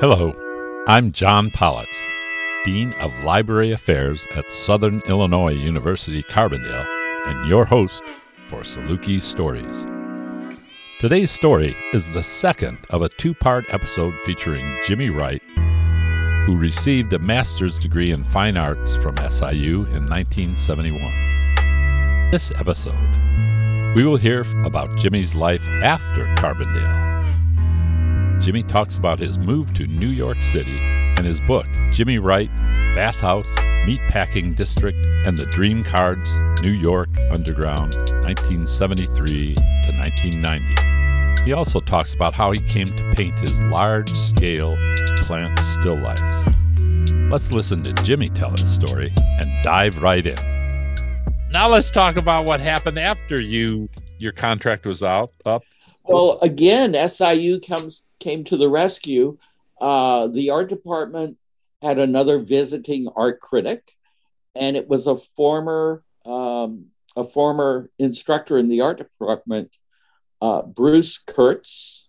Hello, I'm John Pollitz, Dean of Library Affairs at Southern Illinois University Carbondale, and your host for Saluki Stories. Today's story is the second of a two part episode featuring Jimmy Wright, who received a master's degree in fine arts from SIU in 1971. This episode, we will hear about Jimmy's life after Carbondale Jimmy talks about his move to New York City and his book, Jimmy Wright, Bathhouse, Meatpacking District, and the Dream Cards, New York Underground, 1973 to 1990. He also talks about how he came to paint his large scale plant still lifes. Let's listen to Jimmy tell his story and dive right in. Now let's talk about what happened after you your contract was out up well, again, SIU comes came to the rescue. Uh, the art department had another visiting art critic, and it was a former um, a former instructor in the art department, uh, Bruce Kurtz.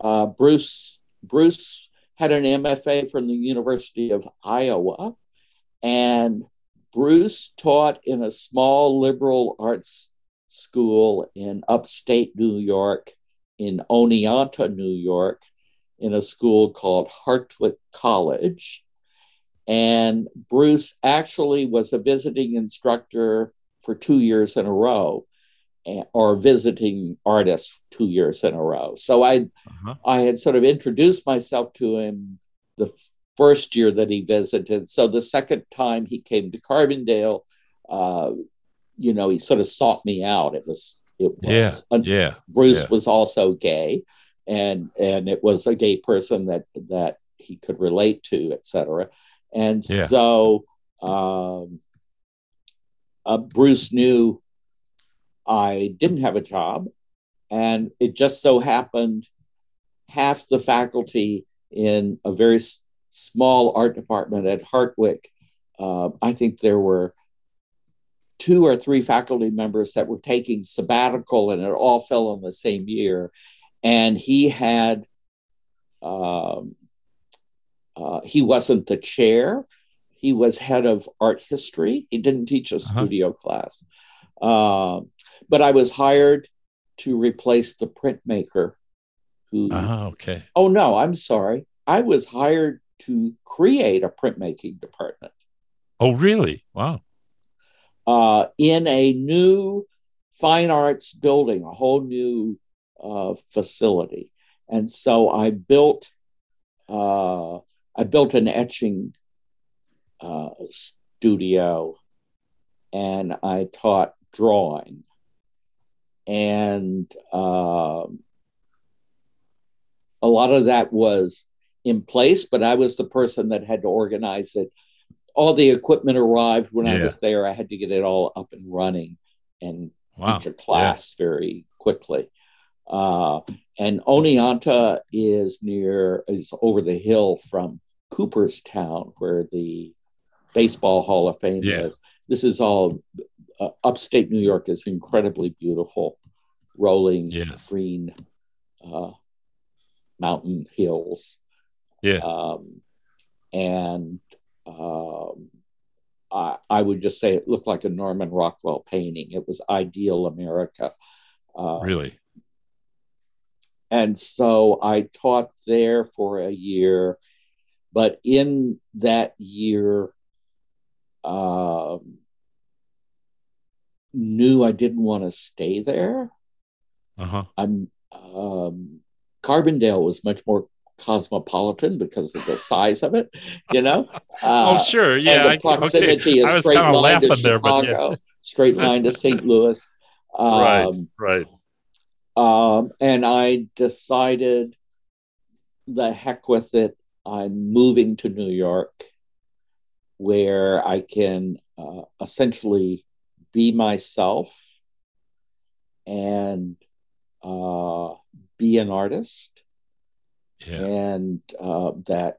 Uh, Bruce Bruce had an MFA from the University of Iowa, and Bruce taught in a small liberal arts school in upstate New York, in Oneonta, New York, in a school called Hartwick College. And Bruce actually was a visiting instructor for two years in a row, or visiting artist two years in a row. So I, uh-huh. I had sort of introduced myself to him the first year that he visited. So the second time he came to Carbondale, uh, you know, he sort of sought me out. It was, it was, yeah, yeah. Bruce yeah. was also gay, and and it was a gay person that that he could relate to, etc. And yeah. so um, uh, Bruce knew I didn't have a job, and it just so happened half the faculty in a very s- small art department at Hartwick. Uh, I think there were two or three faculty members that were taking sabbatical, and it all fell in the same year. And he had, um, uh, he wasn't the chair. He was head of art history. He didn't teach a uh-huh. studio class. Uh, but I was hired to replace the printmaker who. Oh, okay. Oh, no, I'm sorry. I was hired to create a printmaking department. Oh, really? Wow uh, in a new fine arts building, a whole new uh, facility. And so I built, uh, I built an etching uh, studio, and I taught drawing, and um, a lot of that was in place, but I was the person that had to organize it all the equipment arrived when yeah. I was there. I had to get it all up and running and wow. teach a class yeah. very quickly. Uh, and Oneonta is near is over the hill from Cooperstown, where the Baseball Hall of Fame yeah. is. This is all uh, upstate New York is incredibly beautiful, rolling yes. green uh, mountain hills. Yeah. Um, and um, I, I, would just say it looked like a Norman Rockwell painting. It was ideal America. Uh, really? And so I taught there for a year, but in that year, um, knew I didn't want to stay there. Uh-huh. I'm um, Carbondale was much more cosmopolitan because of the size of it, you know. Uh, oh, sure, yeah. the proximity okay. is straight line to Chicago, yeah. straight line to St. Louis. Um, right, right. Um, and I decided, the heck with it. I'm moving to New York, where I can uh, essentially be myself and uh, be an artist yeah. and uh, that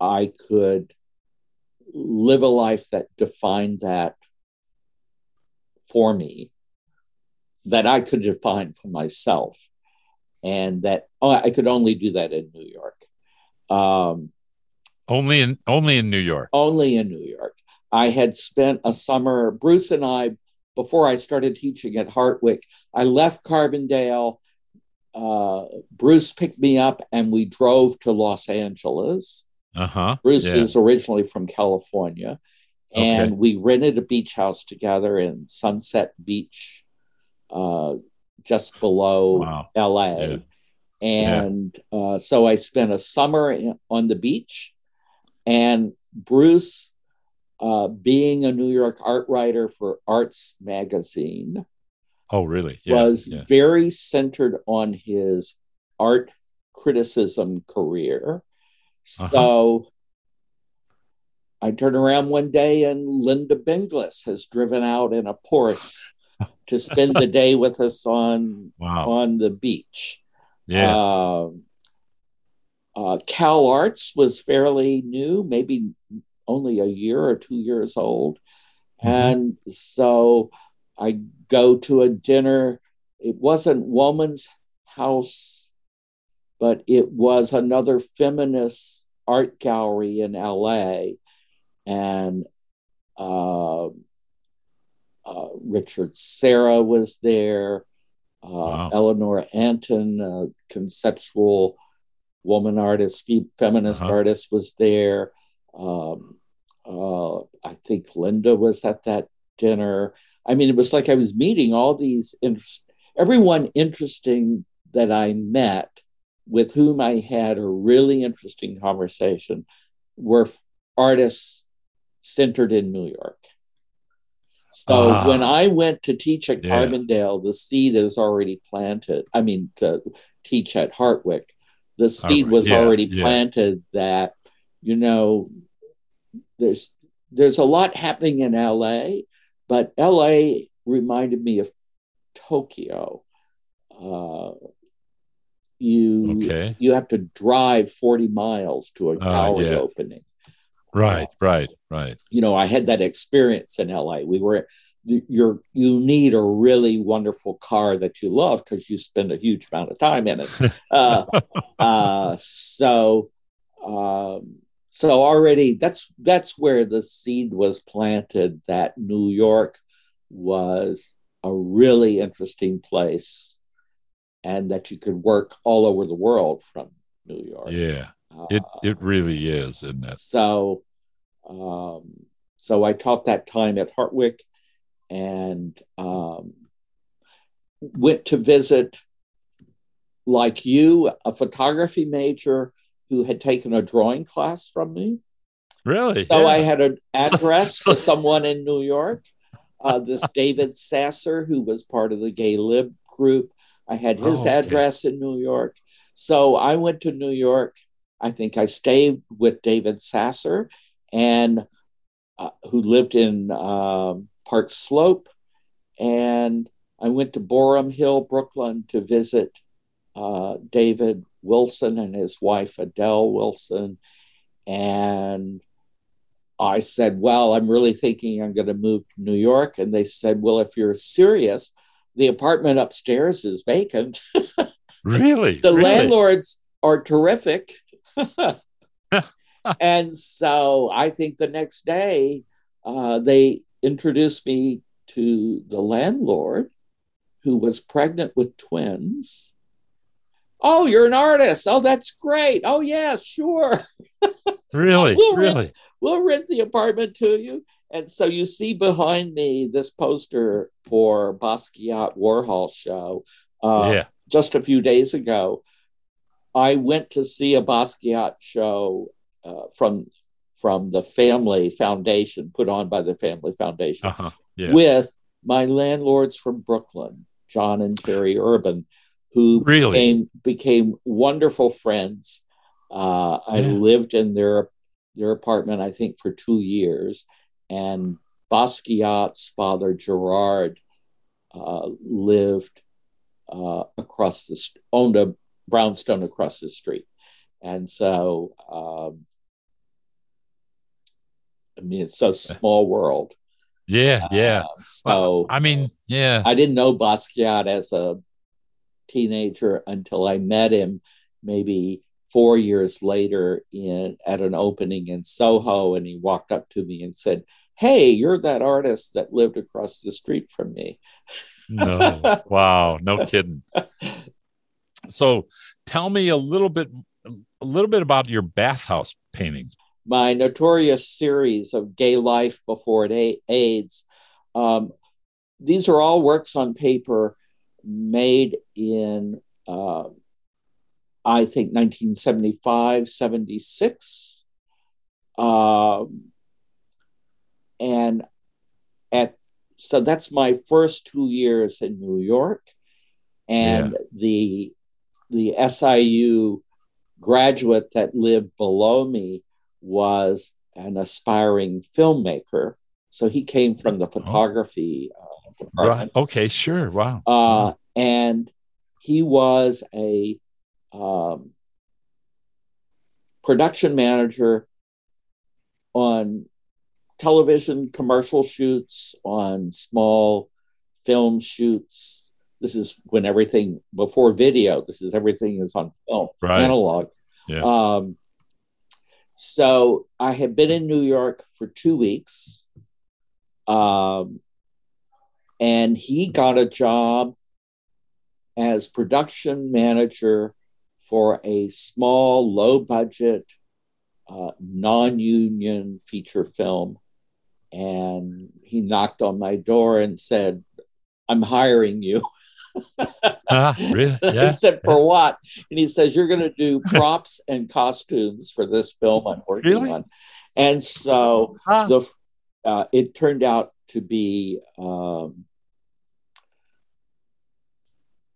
I could live a life that defined that for me, that I could define for myself, and that oh, I could only do that in New York. Um, only in only in New York. Only in New York. I had spent a summer. Bruce and I, before I started teaching at Hartwick, I left Carbondale. Uh, Bruce picked me up, and we drove to Los Angeles. Uh huh. Bruce yeah. is originally from California, and okay. we rented a beach house together in Sunset Beach, uh, just below wow. LA. Yeah. And yeah. Uh, so I spent a summer on the beach, and Bruce, uh, being a New York art writer for Arts Magazine, oh really, was very centered on his art criticism career. Uh-huh. So I turn around one day and Linda Benglis has driven out in a Porsche to spend the day with us on wow. on the beach. Yeah. Uh, uh, Cal Arts was fairly new, maybe only a year or two years old. Mm-hmm. And so I go to a dinner. It wasn't Woman's House, but it was another feminist art gallery in LA and uh, uh, Richard Serra was there. Uh, wow. Eleanor Antin, a conceptual woman artist, feminist uh-huh. artist, was there. Um, uh, I think Linda was at that dinner. I mean, it was like I was meeting all these interest, everyone interesting that I met with whom I had a really interesting conversation were artists centered in New York. So ah. when I went to teach at yeah. Carbondale, the seed is already planted. I mean, to teach at Hartwick, the seed was yeah, already yeah. planted that, you know, there's there's a lot happening in LA, but LA reminded me of Tokyo. Uh, you okay. you have to drive 40 miles to a uh, gallery uh, yeah. opening. Right, right, right. You know, I had that experience in LA. We were you're you need a really wonderful car that you love because you spend a huge amount of time in it. uh, uh, so um, so already that's that's where the seed was planted that New York was a really interesting place and that you could work all over the world from New York. Yeah. It it really is, isn't it? So, um, so I taught that time at Hartwick, and um, went to visit, like you, a photography major who had taken a drawing class from me. Really? So yeah. I had an address for someone in New York. Uh, this David Sasser, who was part of the Gay Lib group. I had his oh, okay. address in New York. So I went to New York I think I stayed with David Sasser, and uh, who lived in um, Park Slope, and I went to Boerum Hill, Brooklyn, to visit uh, David Wilson and his wife Adele Wilson, and I said, "Well, I'm really thinking I'm going to move to New York," and they said, "Well, if you're serious." The apartment upstairs is vacant. really? the really? landlords are terrific and so I think the next day uh, they introduced me to the landlord who was pregnant with twins. Oh, you're an artist. Oh, that's great. Oh, yeah, sure. Really? we'll really? Rent, we'll rent the apartment to you. And so you see behind me this poster for Basquiat Warhol show uh, yeah. just a few days ago. I went to see a Basquiat show uh, from from the Family Foundation, put on by the Family Foundation, uh-huh. yeah. with my landlords from Brooklyn, John and Terry Urban, who really? became, became wonderful friends. Uh, I yeah. lived in their their apartment, I think, for two years, and Basquiat's father, Gerard, uh, lived uh, across the owned a brownstone across the street. And so, um, I mean, it's so small world. Yeah, yeah. Uh, so, I mean, yeah. I didn't know Basquiat as a teenager until I met him maybe four years later in at an opening in Soho, and he walked up to me and said, "Hey, you're that artist that lived across the street from me." no, wow, no kidding. So, tell me a little bit, a little bit about your bathhouse paintings. My notorious series of gay life before it AIDS. Um, these are all works on paper made in uh, I think 1975, 76. Um, and at so that's my first two years in New York. And yeah. the the SIU graduate that lived below me was an aspiring filmmaker. So he came from the oh. photography uh. Right. Okay, sure. Wow. Uh, and he was a um, production manager on television commercial shoots, on small film shoots. This is when everything before video. This is everything is on film, right. analog. Yeah. Um, so I had been in New York for two weeks, um, and he got a job as production manager for a small, low budget, uh, non union feature film. And he knocked on my door and said, I'm hiring you. uh, really? Yeah. I said, For what? And he says, You're going to do props and costumes for this film I'm working really? on. And so huh. the, uh, it turned out to be um,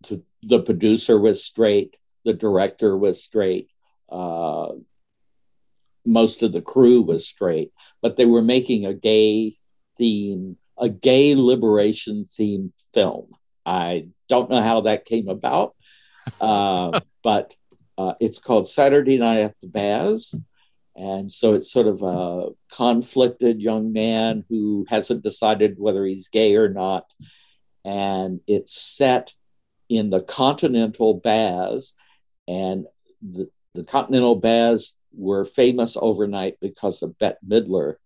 to, the producer was straight the director was straight. Uh, most of the crew was straight, but they were making a gay theme, a gay liberation theme film. I don't know how that came about, uh, but uh, it's called Saturday Night at the Baths. And so it's sort of a conflicted young man who hasn't decided whether he's gay or not. And it's set in the continental baths. and the, the Continental baths were famous overnight because of Bette Midler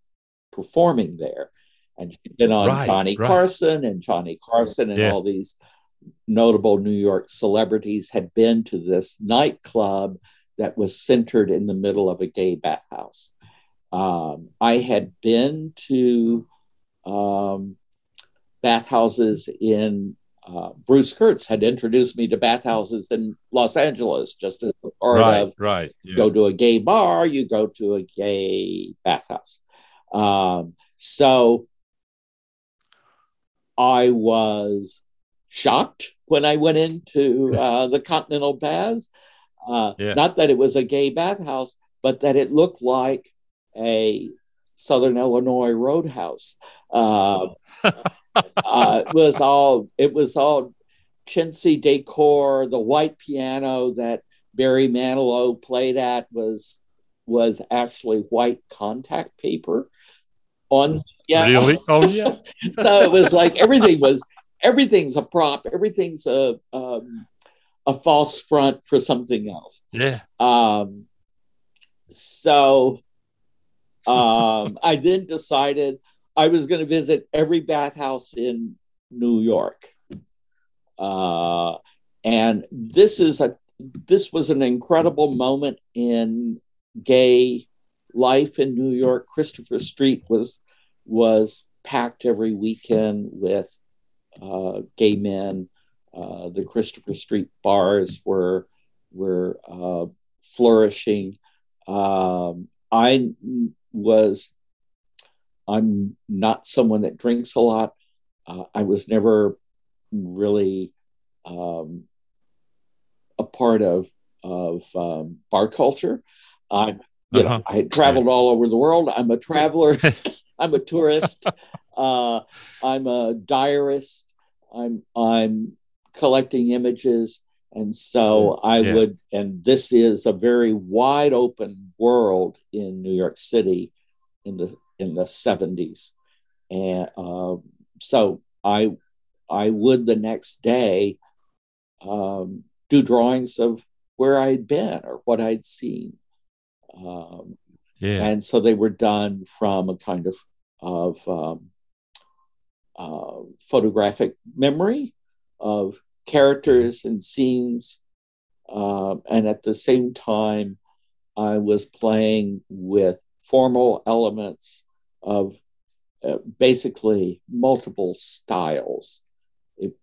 performing there. And she'd been on right, Johnny right. Carson, and Johnny Carson and yeah. all these notable New York celebrities had been to this nightclub that was centered in the middle of a gay bathhouse. Um, I had been to um, bathhouses in uh, Bruce Kurtz had introduced me to bathhouses in Los Angeles, just as part right, of right. Yeah. go to a gay bar, you go to a gay bathhouse. Um, so I was shocked when I went into uh, the Continental Baths. Uh, yeah. Not that it was a gay bathhouse, but that it looked like a Southern Illinois roadhouse. Uh, uh, it was all it was all chintzy decor. The white piano that Barry Manilow played at was was actually white contact paper on yeah. Really? Oh yeah. So it was like everything was everything's a prop. Everything's a um, a false front for something else. Yeah. Um so um i then decided I was going to visit every bathhouse in New York. Uh, and this is a this was an incredible moment in gay life in New York. Christopher Street was was packed every weekend with uh, gay men. Uh, the Christopher Street bars were were uh, flourishing. Um, I was I'm not someone that drinks a lot. Uh, I was never really um, a part of of um, bar culture. I, you uh-huh. know, I had traveled all over the world. I'm a traveler. I'm a tourist. Uh, I'm a diarist. I'm I'm collecting images, and so I yeah. would. And this is a very wide open world in New York City in the in the 70s. And uh, so I, I would the next day um, do drawings of where I'd been or what I'd seen. Um, yeah. And so they were done from a kind of of um, uh, photographic memory of characters and scenes, uh, and at the same time, I was playing with formal elements of uh, basically multiple styles. It,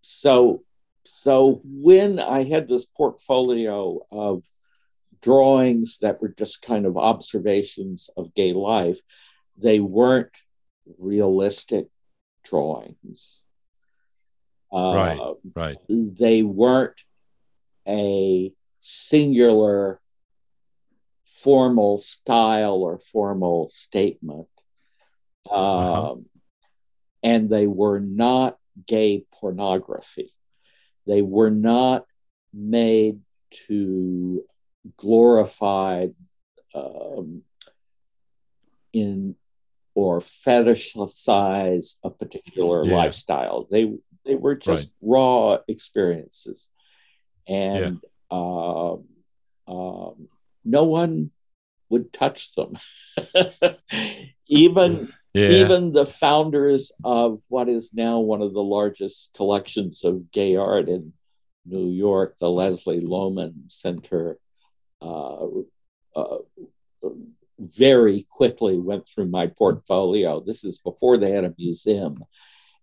so, so when I had this portfolio of drawings that were just kind of observations of gay life, they weren't realistic drawings. Uh, right, right. They weren't a singular formal style or formal statement. Uh-huh. Um, and they were not gay pornography. They were not made to glorify um, in or fetishize a particular yeah. lifestyle. They they were just right. raw experiences, and yeah. um, um, no one would touch them. even yeah. even the founders of what is now one of the largest collections of gay art in New York, the Leslie Lohman Center, uh, uh, very quickly went through my portfolio. This is before they had a museum,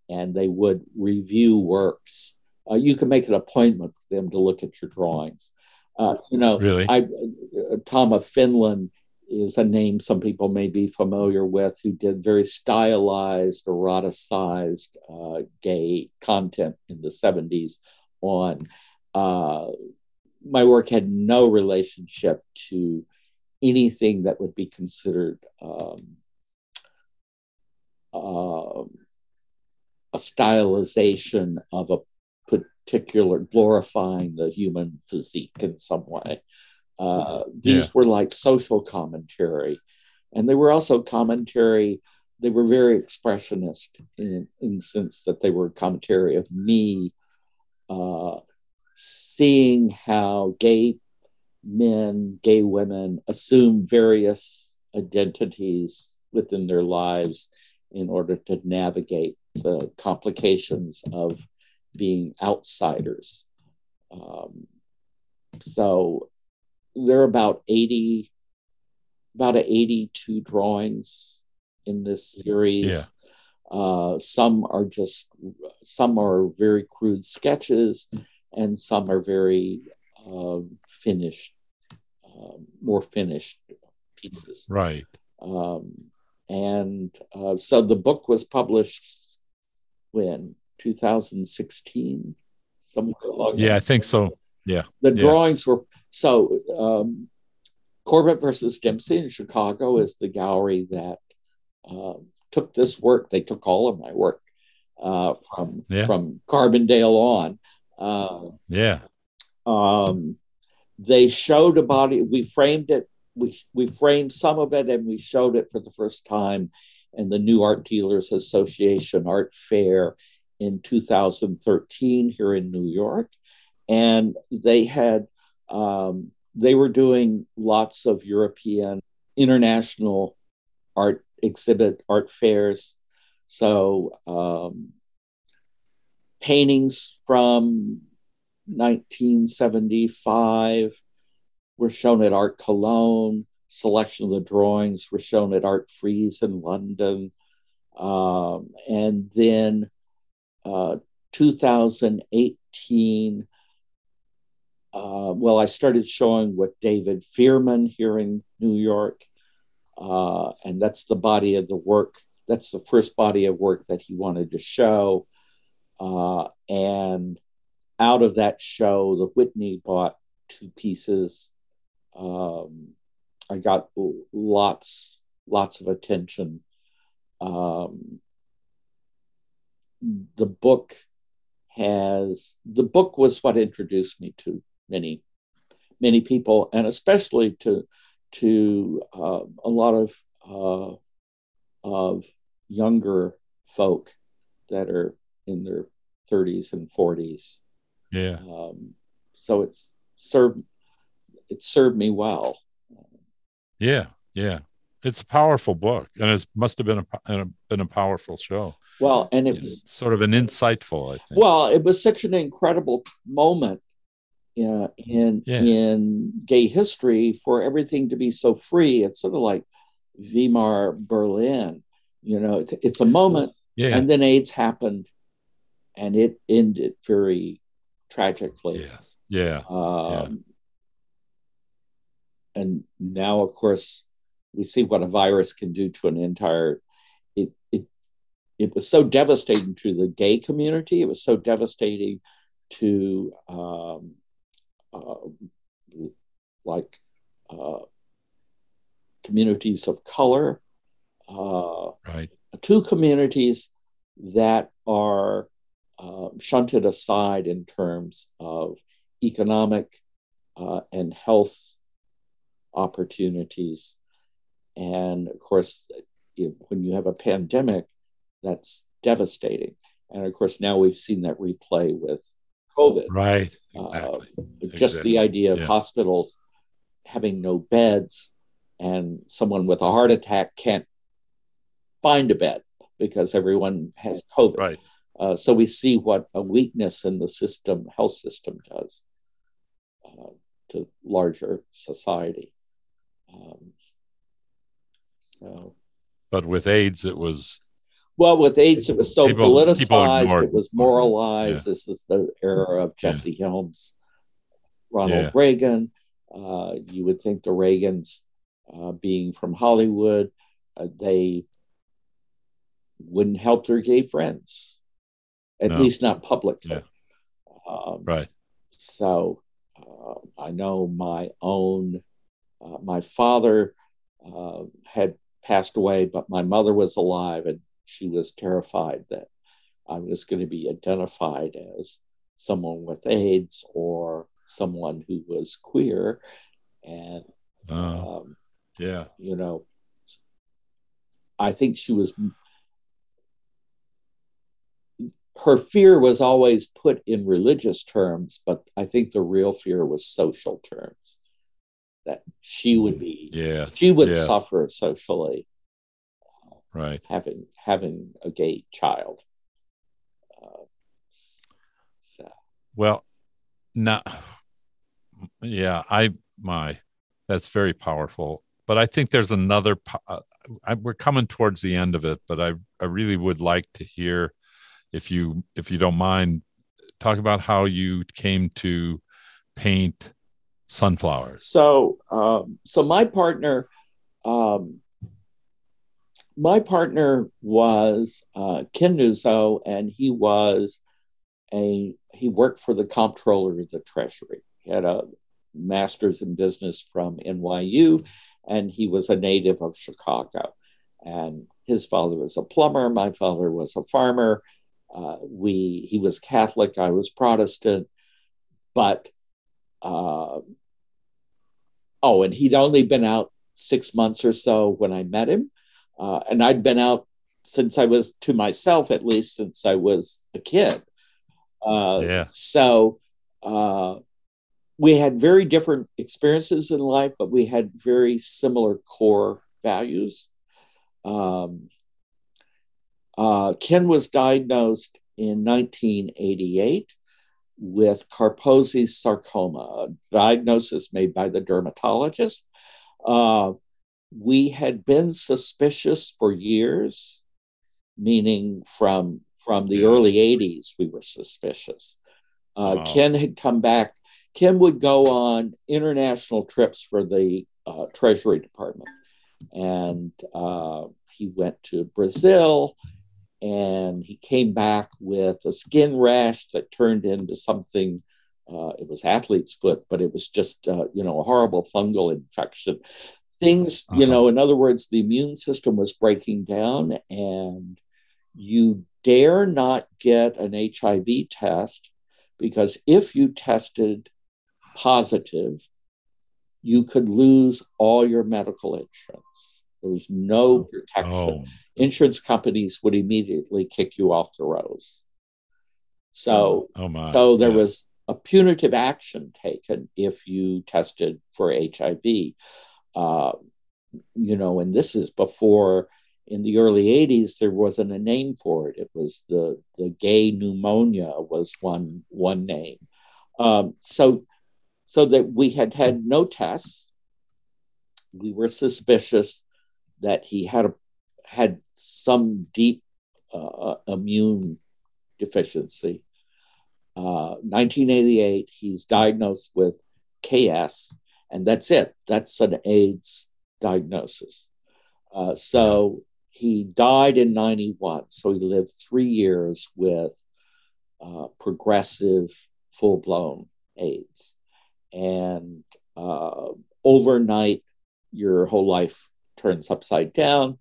and they would review works. Uh, you can make an appointment for them to look at your drawings. Uh, you know, really, I, uh, Tom of Finland is a name some people may be familiar with, who did very stylized, eroticized uh, gay content in the 70s on. Uh, my work had no relationship to anything that would be considered um, uh, a stylization of a particular glorifying the human physique in some way. Uh, these yeah. were like social commentary, and they were also commentary. They were very expressionist in, in the sense that they were commentary of me uh, seeing how gay men, gay women assume various identities within their lives in order to navigate the complications of being outsiders. Um, so there are about 80, about 82 drawings in this series. Yeah. Uh, some are just, some are very crude sketches, and some are very uh, finished, uh, more finished pieces. Right. Um, and uh, so the book was published when 2016, somewhere along. Yeah, I think so. Yeah. The yeah. drawings were so. Um, Corbett versus Dempsey in Chicago is the gallery that uh, took this work. They took all of my work uh, from yeah. from Carbondale on. Uh, yeah. Um, they showed a body. We framed it. We we framed some of it, and we showed it for the first time in the New Art Dealers Association Art Fair in 2013 here in New York, and they had um, they were doing lots of European international art exhibit art fairs. So um, paintings from 1975 were shown at Art Cologne. Selection of the drawings were shown at Art Frieze in London. Um, and then uh, 2018, uh, well, I started showing with David Fearman here in New York. Uh, and that's the body of the work. That's the first body of work that he wanted to show. Uh, and out of that show, the Whitney bought two pieces. Um, I got lots, lots of attention. Um, the book has the book was what introduced me to many, many people, and especially to to uh, a lot of uh, of younger folk that are in their 30s and 40s yeah. Um, so it's served it served me well. Yeah, yeah, it's a powerful book, and it must have been a been a powerful show. Well, and it was sort of an insightful. I think. Well, it was such an incredible moment uh, in yeah. in gay history for everything to be so free. It's sort of like Weimar Berlin. You know, it, it's a moment, yeah. and then AIDS happened, and it ended very tragically. Yeah, yeah. Um, yeah. And now, of course, we see what a virus can do to an entire. It it it was so devastating to the gay community. It was so devastating to um, like uh, communities of color. Uh, right. Two communities that are uh, shunted aside in terms of economic uh, and health opportunities. And of course, if, when you have a pandemic, that's devastating. And of course, now we've seen that replay with COVID. Right. Exactly. Uh, just exactly. the idea of yeah. hospitals having no beds and someone with a heart attack can't find a bed because everyone has COVID. Right. Uh, so we see what a weakness in the system, health system, does uh, to larger society. Um, so, but with AIDS, it was well, with AIDS, it was so people, politicized, people it was moralized. Yeah. This is the era of Jesse yeah. Helms, Ronald yeah. Reagan. Uh, you would think the Reagans, uh, being from Hollywood, uh, they wouldn't help their gay friends, at no. least not publicly. Um, right. So uh, I know my own, uh, my father uh, had passed away, but my mother was alive, and she was terrified that I was going to be identified as someone with AIDS or someone who was queer. And, um, yeah, you know, I think she was, her fear was always put in religious terms, but I think the real fear was social terms that she would be, yeah, she would suffer socially right. having having a gay child. Uh, so. well now yeah i my that's very powerful but i think there's another uh, I, we're coming towards the end of it but i i really would like to hear if you if you don't mind talk about how you came to paint sunflowers. So um, so my partner um, my partner was uh, Ken Nuzzo, and he was a he worked for the comptroller of the Treasury. He had a master's in business from NYU, and he was a native of Chicago. And his father was a plumber. My father was a farmer. Uh, we he was Catholic. I was Protestant, but uh, oh, and he'd only been out six months or so when I met him. Uh, and I'd been out since I was to myself, at least since I was a kid. Uh, yeah. So uh, we had very different experiences in life, but we had very similar core values. Um, uh, Ken was diagnosed in 1988 with Kaposi's sarcoma, a diagnosis made by the dermatologist. Uh, we had been suspicious for years, meaning from from the yeah. early 80s, we were suspicious. Uh, wow. Ken had come back. Ken would go on international trips for the uh, Treasury Department. And uh, he went to Brazil and he came back with a skin rash that turned into something. Uh, it was athlete's foot, but it was just, uh, you know, a horrible fungal infection things uh-huh. you know in other words the immune system was breaking down and you dare not get an hiv test because if you tested positive you could lose all your medical insurance there was no protection oh. insurance companies would immediately kick you off the rolls so oh my. so there yeah. was a punitive action taken if you tested for HIV. Uh, you know, and this is before in the early 80s there wasn't a name for it. It was the the gay pneumonia was one one name. Um, so so that we had had no tests. We were suspicious that he had a, had some deep uh, immune deficiency. Uh, 1988, he's diagnosed with KS, and that's it. That's an AIDS diagnosis. Uh, so he died in 91. So he lived three years with uh, progressive, full blown AIDS. And uh, overnight, your whole life turns upside down.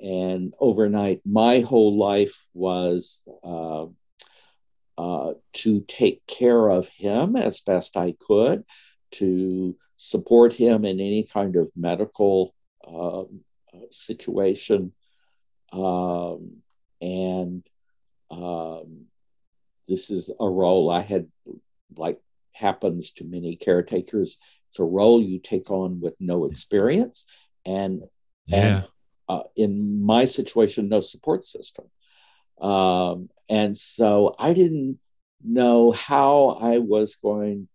And overnight, my whole life was uh, uh, to take care of him as best I could, to support him in any kind of medical um, situation. Um, and um, this is a role I had, like happens to many caretakers. It's a role you take on with no experience and, yeah. and uh, in my situation, no support system. Um, and so I didn't know how I was going.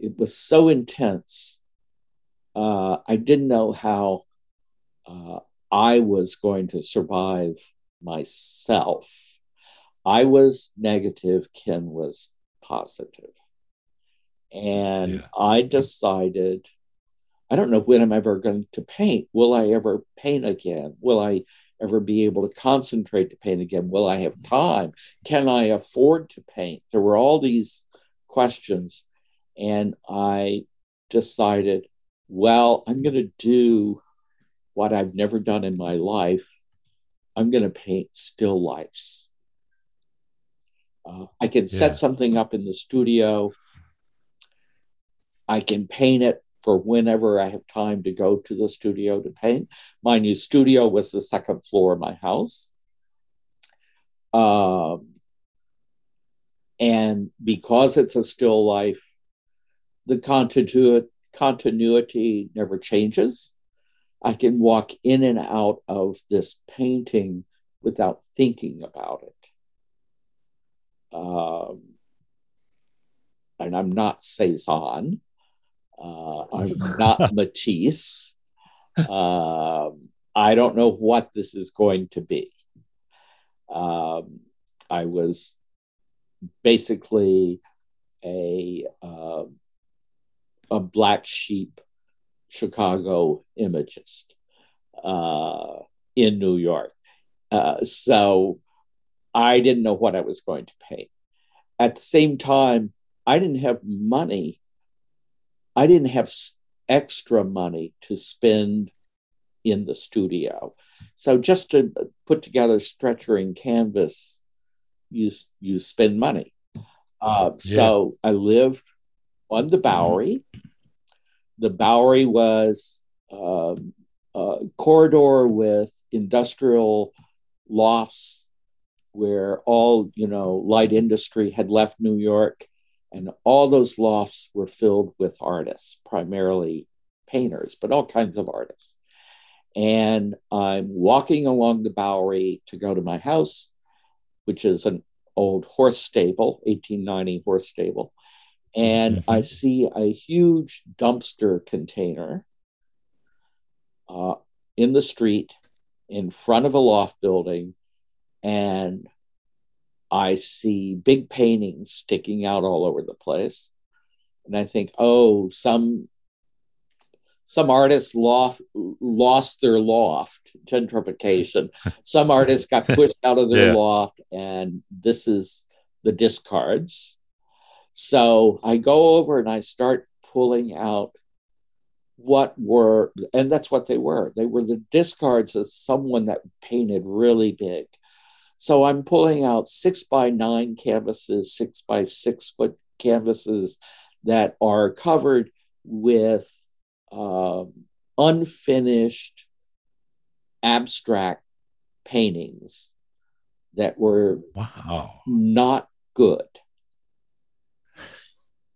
It was so intense. Uh, I didn't know how uh, I was going to survive myself. I was negative, Ken was positive. And yeah. I decided, I don't know when I'm ever going to paint. Will I ever paint again? Will I ever be able to concentrate to paint again? Will I have time? Can I afford to paint? There were all these questions. And I decided, well, I'm going to do what I've never done in my life. I'm going to paint still lifes. Uh, I can set yeah. something up in the studio. I can paint it for whenever I have time to go to the studio to paint. My new studio was the second floor of my house. Um, and because it's a still life, the continuity, continuity never changes. I can walk in and out of this painting without thinking about it. Um, and I'm not Cezanne. Uh, I'm not Matisse. Um, I don't know what this is going to be. Um, I was basically a uh, a black sheep Chicago imagist uh, in New York. Uh, so I didn't know what I was going to paint. At the same time, I didn't have money. I didn't have extra money to spend in the studio. So just to put together stretcher and canvas, you you spend money. Uh, yeah. So I lived on the Bowery the Bowery was um, a corridor with industrial lofts where all you know light industry had left New York, and all those lofts were filled with artists, primarily painters, but all kinds of artists. And I'm walking along the Bowery to go to my house, which is an old horse stable, 1890 horse stable and mm-hmm. I see a huge dumpster container uh, in the street in front of a loft building, and I see big paintings sticking out all over the place. And I think, oh, some some artists loft, lost their loft gentrification. some artists got pushed out of their yeah. loft, and this is the discards. So I go over and I start pulling out what were, and that's what they were. They were the discards of someone that painted really big. So I'm pulling out six by nine canvases, six by six foot canvases that are covered with um, unfinished abstract paintings that were wow not good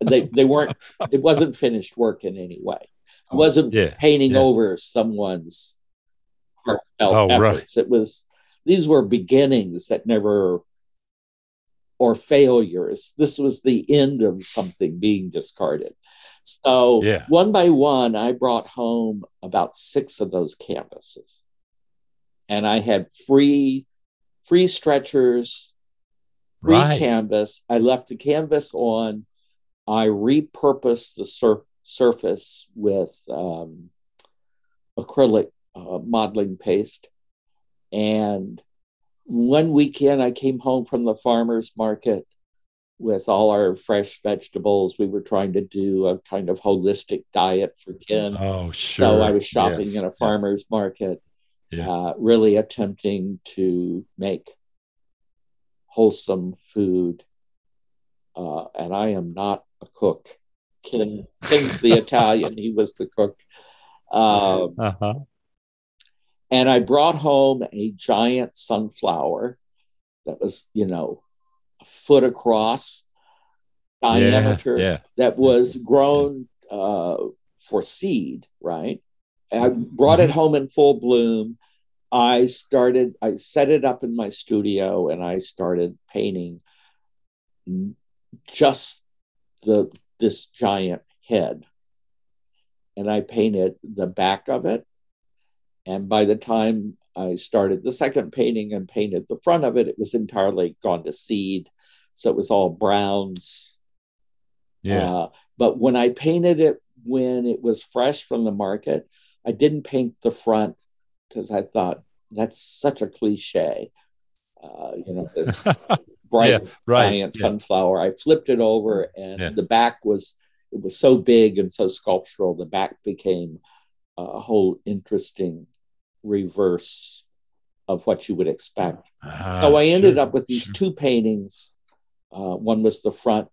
they they weren't. It wasn't finished work in any way. It wasn't Yeah, painting yeah. over someone's heartfelt Oh, right. efforts. It was these were beginnings that never or failures. This was the end of something being discarded. So Yeah. one by one, I brought home about six of those canvases, and I had free free stretchers, free Right. canvas. I left the canvas on. I repurposed the sur- surface with um, acrylic uh, modeling paste. And one weekend, I came home from the farmer's market with all our fresh vegetables. We were trying to do a kind of holistic diet for Ken. Oh, sure. So I was shopping Yes, in a yes. farmer's market, Yeah. uh, really attempting to make wholesome food. Uh, and I am not a cook. Ken, Ken's the Italian; he was the cook. Um, Uh-huh. and I brought home a giant sunflower that was, you know, a foot across diameter Yeah. that was grown uh, for seed, right? And I brought it home in full bloom. I started, I set it up in my studio and I started painting just the this giant head. And I painted the back of it. And by the time I started the second painting and painted the front of it, it was entirely gone to seed. So it was all browns, Yeah. uh, but when I painted it when it was fresh from the market, I didn't paint the front because I thought that's such a cliche. Uh, you know, bright Yeah, right. giant Yeah. sunflower. I flipped it over, and Yeah. the back was it was so big and so sculptural. The back became a whole interesting reverse of what you would expect. Ah, So I ended sure, up with these sure. two paintings. Uh, one was the front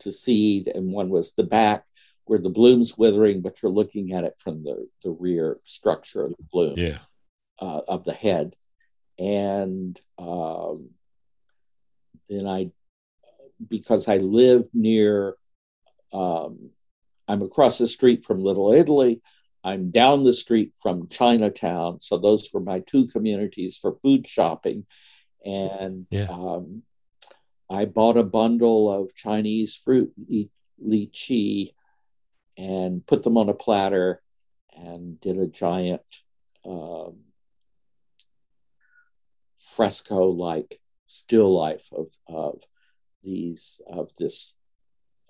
to seed, and one was the back, where the bloom's withering, but you're looking at it from the, the rear structure of the bloom Yeah. uh, of the head. And um, then I, because I live near, um, I'm across the street from Little Italy. I'm down the street from Chinatown. So those were my two communities for food shopping. And Yeah. um, I bought a bundle of Chinese fruit, li- lychee, and put them on a platter and did a giant um, fresco like still life of, of these of this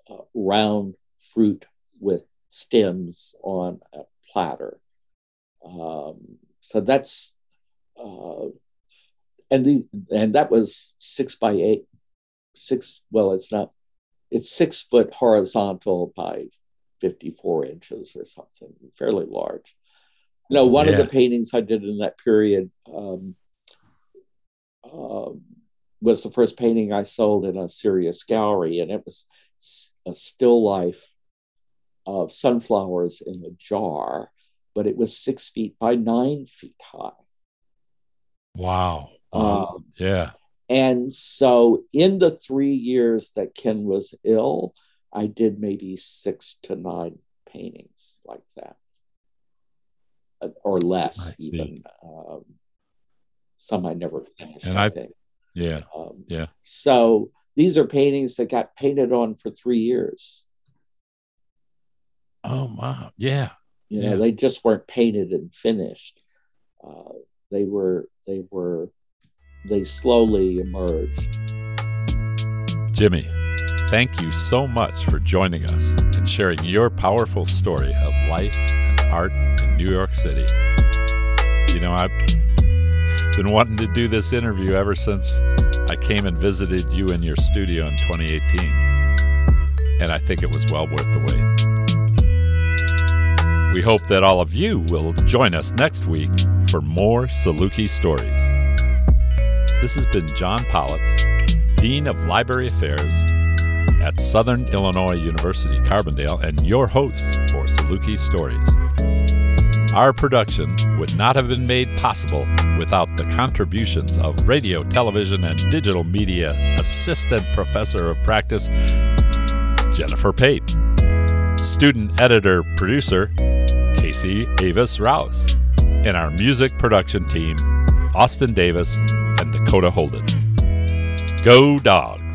uh, round fruit with stems on a platter. Um, so that's uh, and the and that was six by eight, six. Well, it's not. It's six foot horizontal by fifty four inches or something, fairly large. You know, one of the paintings I did in that period um, um, was the first painting I sold in a serious gallery, and it was a still life of sunflowers in a jar, but it was six feet by nine feet high. Wow. Wow. Um, yeah. and so, in the three years that Ken was ill, I did maybe six to nine paintings like that, Uh, or less, even. Um, some I never finished, And I, I- think. Yeah. Um, Yeah. So these are paintings that got painted on for three years. Oh, wow. Yeah. You know, Yeah. they just weren't painted and finished. Uh, they were, they were, they slowly emerged. Jimmy, thank you so much for joining us and sharing your powerful story of life and art in New York City. You know, I've been wanting to do this interview ever since came and visited you in your studio in 2018, and I think it was well worth the wait. We hope that all of you will join us next week for more Saluki stories. This has been John Pollitz, Dean of Library Affairs at Southern Illinois University Carbondale, and your host for Saluki Stories. Our production would not have been made possible without the contributions of radio, television, and digital media assistant professor of practice, Jennifer Pate. Student editor producer, Casey Avis Rouse. And our music production team, Austin Davis and Dakota Holden. Go Dog!